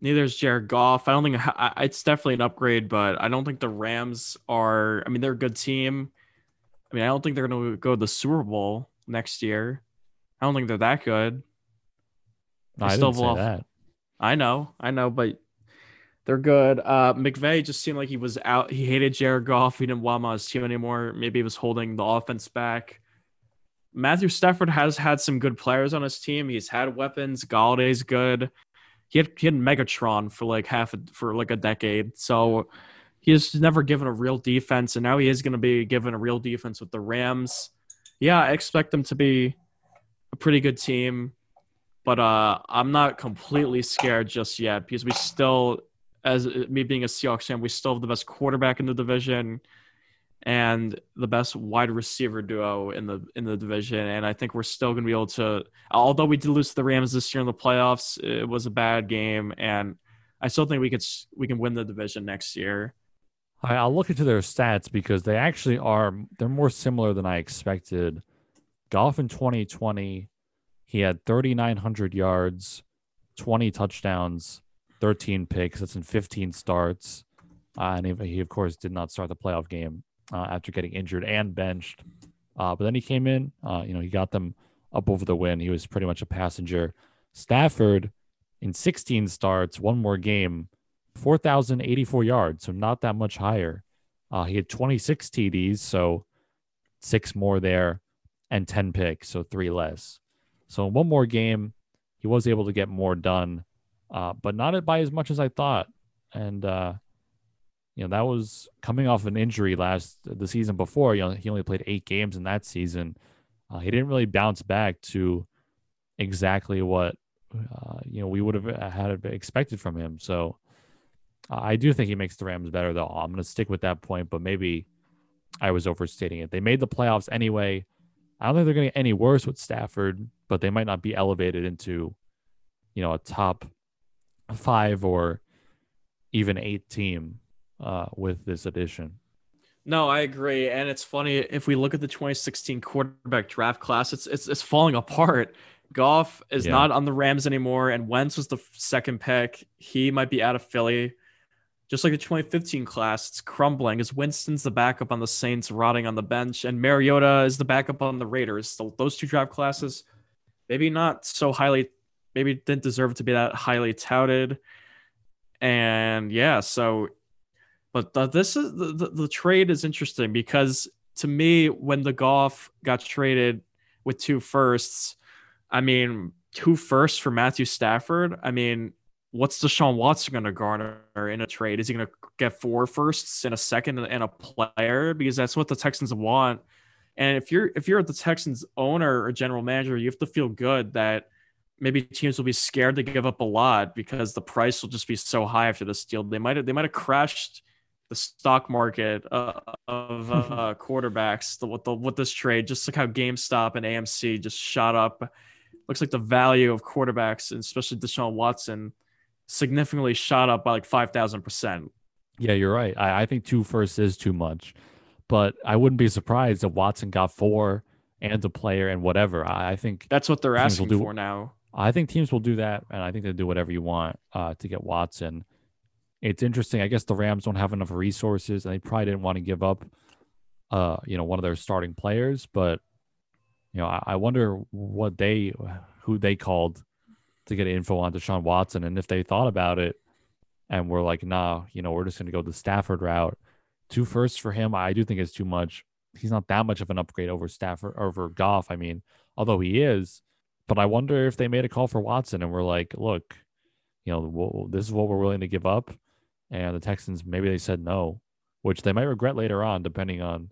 Neither is Jared Goff. I don't think it's definitely an upgrade, but I don't think the Rams are. I mean, they're a good team. I mean, I don't think they're going to go to the Super Bowl next year. I don't think they're that good. I still didn't say that. I know, I know, but they're good. Uh, McVay just seemed like he was out. He hated Jared Goff. He didn't want him on his team anymore. Maybe he was holding the offense back. Matthew Stafford has had some good players on his team. He's had weapons. Golladay's good. He had, he had Megatron for like half a, for like a decade. So he's never given a real defense, and now he is going to be given a real defense with the Rams. Yeah, I expect them to be a pretty good team, but uh, I'm not completely scared just yet because we still, as me being a Seahawks fan, we still have the best quarterback in the division and the best wide receiver duo in the in the division. And I think we're still going to be able to, although we did lose to the Rams this year in the playoffs, it was a bad game, and I still think we could we can win the division next year. I'll look into their stats because they actually are they're more similar than I expected. Goff in 2020, he had 3,900 yards, 20 touchdowns, 13 picks. That's in 15 starts. Uh, and he, he, of course, did not start the playoff game uh, after getting injured and benched. Uh, but then he came in, uh, you know, he got them up over the win. He was pretty much a passenger. Stafford in 16 starts, one more game, 4,084 yards, so not that much higher. Uh, he had 26 TDs, so six more there, and 10 picks, so three less. So in one more game, he was able to get more done, uh, but not by as much as I thought. And uh, you know that was coming off an injury last the season before. You know he only played eight games in that season. Uh, he didn't really bounce back to exactly what uh, you know we would have had expected from him. So uh, I do think he makes the Rams better, though. I'm going to stick with that point, but maybe I was overstating it. They made the playoffs anyway. I don't think they're going to get any worse with Stafford, but they might not be elevated into you know a top five or even eight team uh, with this addition. No, I agree, and it's funny if we look at the 2016 quarterback draft class, it's it's it's falling apart. Goff is Yeah. not on the Rams anymore, and Wentz was the second pick. He might be out of Philly. Just like the 2015 class, it's crumbling. As Winston's the backup on the Saints, rotting on the bench, and Mariota is the backup on the Raiders. So those two draft classes, maybe not so highly, maybe didn't deserve to be that highly touted. And yeah, so, but the, this is the, the, the trade is interesting because to me, when the Goff got traded with two firsts, I mean, two firsts for Matthew Stafford. I mean, what's Deshaun Watson going to garner in a trade? Is he going to get four firsts in a second and a player? Because that's what the Texans want. And if you're if you're the Texans owner or general manager, you have to feel good that maybe teams will be scared to give up a lot because the price will just be so high after this deal. They might have they might have crashed the stock market uh, of uh, quarterbacks the, with the with this trade. Just like how GameStop and AMC just shot up. Looks like the value of quarterbacks, and especially Deshaun Watson, significantly shot up by like five thousand percent. Yeah, you're right. I, I think two firsts is too much, but I wouldn't be surprised if Watson got four and a player and whatever. I, I think That's what they're asking do- for now. I think teams will do that, and I think they'll do whatever you want uh, to get Watson. It's interesting. I guess the Rams don't have enough resources, and they probably didn't want to give up, uh, you know, one of their starting players. But you know, I, I wonder what they, who they called to get info on Deshaun Watson, and if they thought about it, and were like, nah, you know, we're just going to go the Stafford route. Two firsts for him, I do think is too much. He's not that much of an upgrade over Stafford over Goff. I mean, although he is, but I wonder if they made a call for Watson and were like, look, you know, this is what we're willing to give up. And the Texans, maybe they said no, which they might regret later on, depending on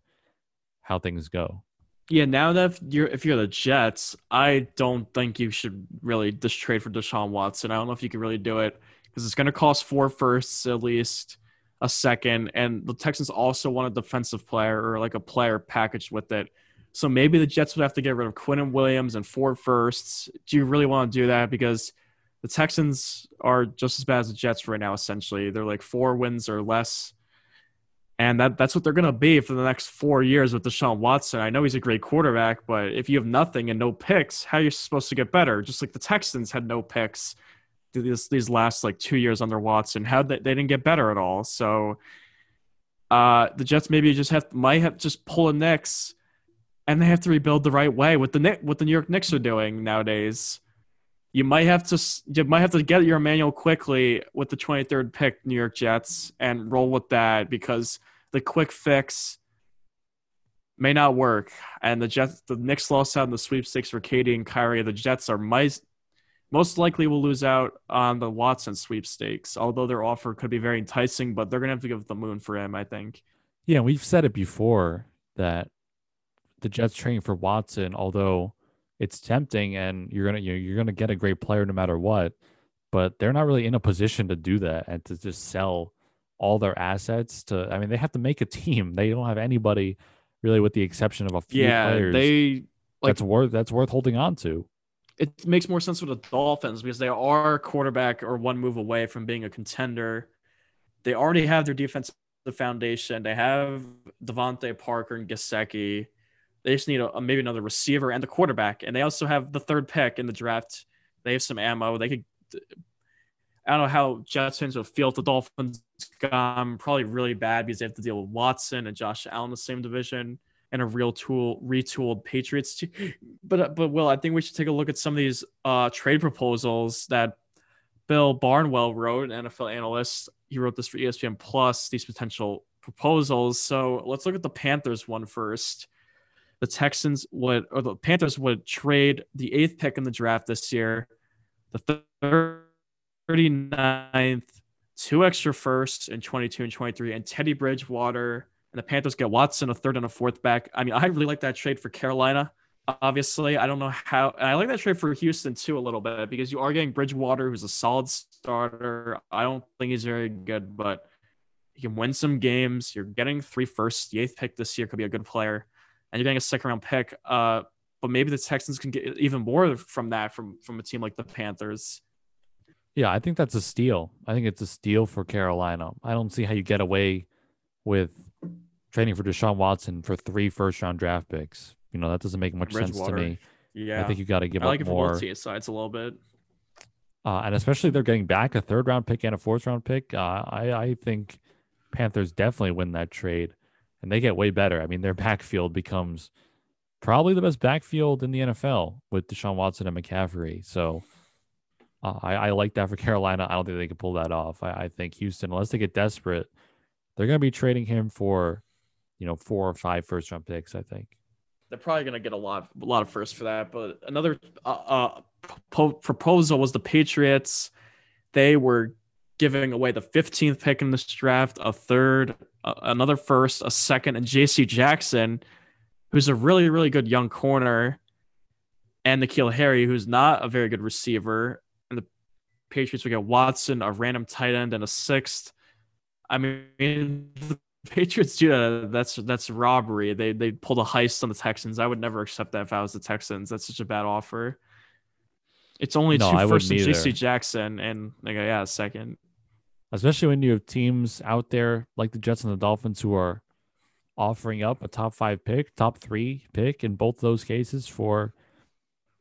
how things go. Yeah, now that if you're if you're the Jets, I don't think you should really just trade for Deshaun Watson. I don't know if you can really do it because it's going to cost four firsts at least, a second, and the Texans also want a defensive player or like a player packaged with it. So maybe the Jets would have to get rid of Quinnen Williams and four firsts. Do you really want to do that? Because the Texans are just as bad as the Jets right now. Essentially, they're like four wins or less and that that's what they're going to be for the next four years with Deshaun Watson. I know he's a great quarterback, but if you have nothing and no picks, how are you supposed to get better? Just like the Texans had no picks these these last like two years under Watson, how they, they didn't get better at all. So uh, the Jets maybe just have might have just pull a Knicks, and they have to rebuild the right way with the what the New York Knicks are doing nowadays. You might have to you might have to get your Immanuel Quickley with the 23rd pick, New York Jets, and roll with that because the quick fix may not work. And the Jets, the Knicks lost out in the sweepstakes for KD and Kyrie. The Jets are most likely will lose out on the Watson sweepstakes, although their offer could be very enticing. But they're gonna have to give the moon for him, I think. Yeah, we've said it before that the Jets trading for Watson, although it's tempting and you're gonna you're gonna get a great player no matter what, but they're not really in a position to do that and to just sell all their assets to. I mean, they have to make a team. *laughs* They don't have anybody really, with the exception of a few Yeah, players. they like that's worth that's worth holding on to. it makes more sense with the Dolphins because they are quarterback or one move away from being a contender. They already have their defensive foundation. They have DeVante Parker and Gesicki. They just need a, maybe another receiver and a quarterback. And they also have the third pick in the draft. They have some ammo. They could. I don't know how Jets fans will feel if the Dolphins gone. Probably really bad because they have to deal with Watson and Josh Allen the same division and a real tool retooled Patriots team. But uh, but Will, I think we should take a look at some of these uh, trade proposals that Bill Barnwell wrote, an NFL analyst. He wrote this for ESPN Plus. These potential proposals. So let's look at the Panthers one first. The Texans would, or the Panthers would trade the eighth pick in the draft this year, the 39th, two extra firsts in 22 and 23, and Teddy Bridgewater and the Panthers get Watson, a third and a fourth back. I mean, I really like that trade for Carolina. Obviously, I don't know how. I like that trade for Houston too a little bit because you are getting Bridgewater, who's a solid starter. I don't think he's very good, but he can win some games. You're getting three firsts. The eighth pick this year could be a good player, and you're getting a second round pick. Uh, but maybe the Texans can get even more from that from from a team like the Panthers. Yeah, I think that's a steal. I think it's a steal for Carolina. I don't see how you get away with trading for Deshaun Watson for three first round draft picks. You know, that doesn't make much sense to me. Yeah, I think you got to give up more. I like up it for more. sides a little bit. Uh, and especially they're getting back a third round pick and a fourth round pick. Uh, I, I think Panthers definitely win that trade and they get way better. I mean, their backfield becomes probably the best backfield in the NFL with Deshaun Watson and McCaffrey. So uh, I, I like that for Carolina. I don't think they can pull that off. I, I think Houston, unless they get desperate, they're going to be trading him for, you know, four or five first round picks, I think. They're probably gonna get a lot, a lot of firsts for that. But another uh, uh, po- proposal was the Patriots. They were giving away the 15th pick in this draft, a third, uh, another first, a second, and J.C. Jackson, who's a really, really good young corner, and N'Keal Harry, who's not a very good receiver. And the Patriots would get Watson, a random tight end, and a sixth. I mean, the *laughs* Patriots do that. That's that's robbery. They they pulled a heist on the Texans. I would never accept that if I was the Texans. That's such a bad offer. It's only No, two I first and JC. Jackson and like yeah, a second. Especially when you have teams out there like the Jets and the Dolphins who are offering up a top five pick, top three pick in both those cases for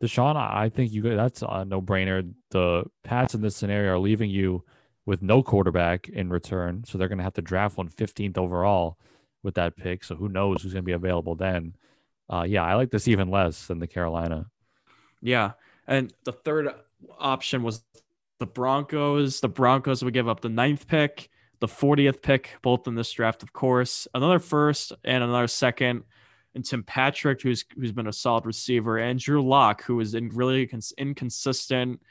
Deshaun. I think you that's a no brainer. The Pats in this scenario are leaving you with no quarterback in return, so they're going to have to draft one 15th overall with that pick. So who knows who's going to be available then? Uh, yeah, I like this even less than the Carolina. Yeah. And the third option was the Broncos. The Broncos would give up the ninth pick, the 40th pick, both in this draft, of course, another first and another second. And Tim Patrick, who's who's been a solid receiver, and Drew Lock, who is in really cons- inconsistent.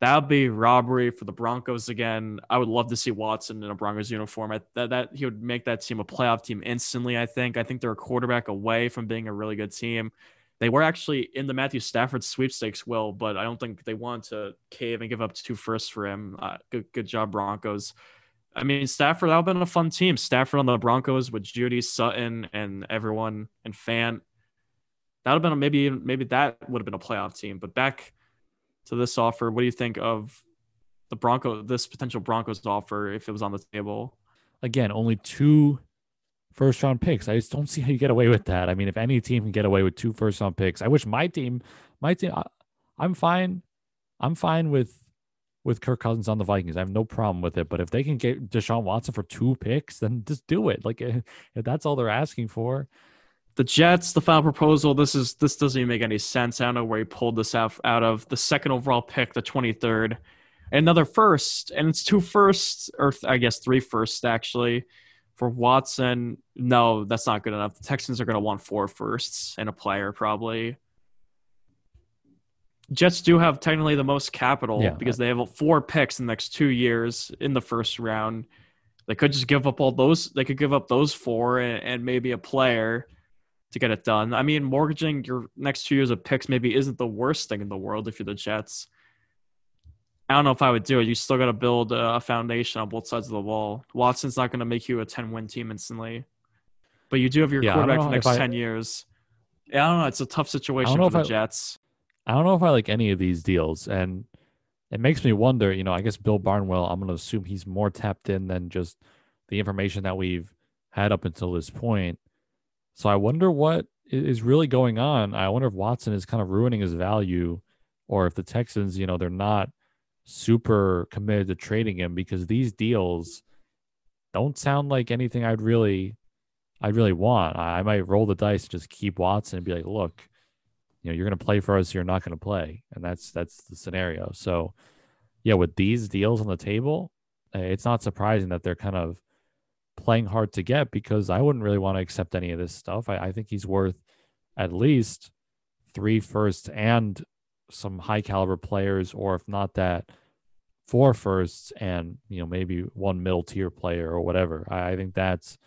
That would be robbery for the Broncos again. I would love to see Watson in a Broncos uniform. I, that that he would make that team a playoff team instantly. I think. I think they're a quarterback away from being a really good team. They were actually in the Matthew Stafford sweepstakes, Will, but I don't think they want to cave and give up two firsts for him. Uh, good, good job, Broncos. I mean, Stafford, that would have been a fun team. Stafford on the Broncos with Jeudy, Sutton, and everyone, and Fant. That would have been maybe maybe that would have been a playoff team. But back to this offer, what do you think of the Bronco, this potential Broncos offer if it was on the table? again, only two first round picks. I just don't see how you get away with that. I mean, if any team can get away with two first round picks, I wish my team, my team, I, I'm fine. I'm fine with with Kirk Cousins on the Vikings. I have no problem with it. But if they can get Deshaun Watson for two picks, then just do it. Like *laughs* if that's all they're asking for. the Jets, the final proposal. This is this doesn't even make any sense. I don't know where he pulled this out out of. The second overall pick, the twenty third, another first, and it's two firsts, or I guess three firsts actually, for Watson. No, that's not good enough. The Texans are going to want four firsts and a player probably. Jets do have technically the most capital Yeah. because they have four picks in the next two years in the first round. They could just give up all those. They could give up those four and, and maybe a player to get it done. I mean, mortgaging your next two years of picks maybe isn't the worst thing in the world if you're the Jets. I don't know if I would do it. You still got to build a foundation on both sides of the wall. Watson's not going to make you a 10 win team instantly, but you do have your Yeah, quarterback for the next I- 10 years. Yeah, I don't know. It's a tough situation for the I- Jets. I don't know if I like any of these deals, and it makes me wonder. You know, I guess Bill Barnwell. I'm going to assume he's more tapped in than just the information that we've had up until this point. So I wonder what is really going on. I wonder if Watson is kind of ruining his value, or if the Texans, you know, they're not super committed to trading him because these deals don't sound like anything I'd really, I'd really want. I, I might roll the dice and just keep Watson and be like, look, you know, you're to play for us, you're not to play, and that's that's the scenario. So, yeah, with these deals on the table, uh, it's not surprising that they're kind of playing hard to get because I wouldn't really want to accept any of this stuff. I, I think he's worth at least three firsts and some high caliber players, or if not that, four firsts and you know maybe one middle tier player or whatever. I, I think that's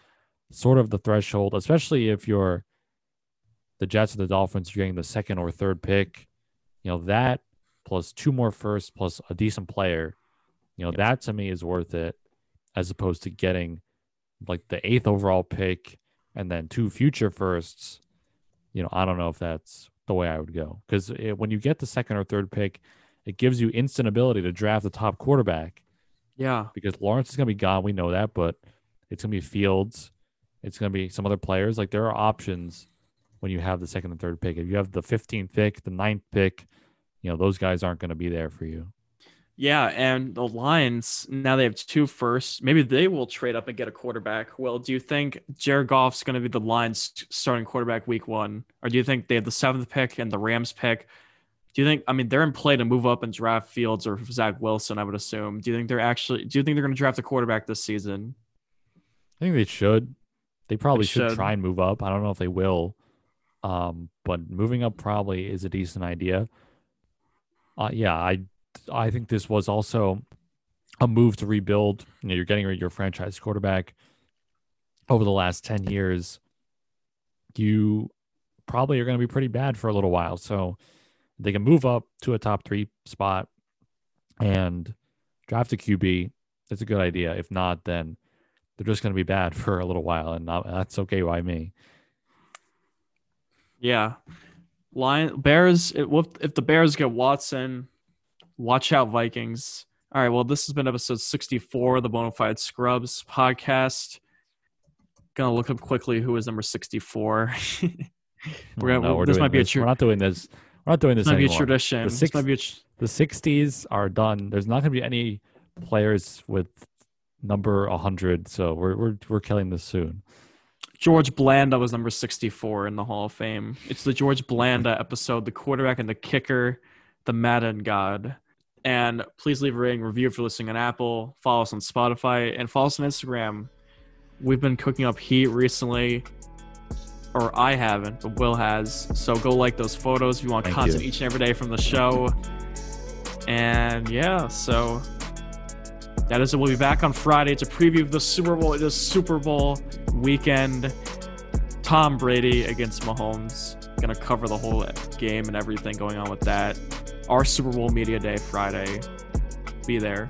sort of the threshold, especially if you're the Jets or the Dolphins, you're getting the second or third pick. You know that plus two more firsts plus a decent player. You know that to me is worth it, as opposed to getting like the eighth overall pick and then two future firsts. You know I don't know if that's the way I would go because when you get the second or third pick it gives you instant ability to draft the top quarterback Yeah. because Lawrence is going to be gone. We know that, but it's going to be Fields. It's going to be some other players. Like there are options when you have the second and third pick. If you have the 15th pick, the ninth pick, you know, those guys aren't going to be there for you. Yeah, and the Lions now they have two firsts. Maybe they will trade up and get a quarterback. Well, do you think Jared Goff's going to be the Lions starting quarterback week one, or do you think they have the seventh pick and the Rams pick? Do you think? I mean, they're in play to move up and draft Fields or Zach Wilson. I would assume. Do you think they're actually? Do you think they're going to draft a quarterback this season? I think they should. They probably They should. should. try and move up. I don't know if they will. Um, but moving up probably is a decent idea. Uh, yeah, I I think this was also a move to rebuild. You know, you're getting rid of your franchise quarterback over the last 10 years. You probably are going to be pretty bad for a little while. So they can move up to a top three spot and draft a QB. It's a good idea. If not, then they're just going to be bad *laughs* for a little while, and not, that's okay by me. Yeah, Lion Bears. If the Bears get Watson, watch out Vikings. All right. Well, this has been episode sixty-four of the Bonafide Scrubs podcast. Gonna look up quickly who is number sixty-four. *laughs* We're gonna- No, we're this might be a We're not doing this. We're not doing this this might be a anymore. tradition. The This six- might be a tr- the 60s are done. There's not going to be any players with number 100, so we're we're we're killing this soon. George Blanda was number 64 in the Hall of Fame. It's the George Blanda episode, the quarterback and the kicker, the Madden God. And please leave a rating review if you're listening on Apple. Follow us on Spotify and follow us on Instagram. We've been cooking up heat recently, or I haven't, but Will has. So go like those photos if you want Thank content you. each and every day from the show. And yeah, so that is it. We'll be back on Friday to preview of the Super Bowl. It is Super Bowl weekend. Tom Brady against Mahomes. Gonna cover the whole game and everything going on with that. Our Super Bowl Media Day Friday. Be there.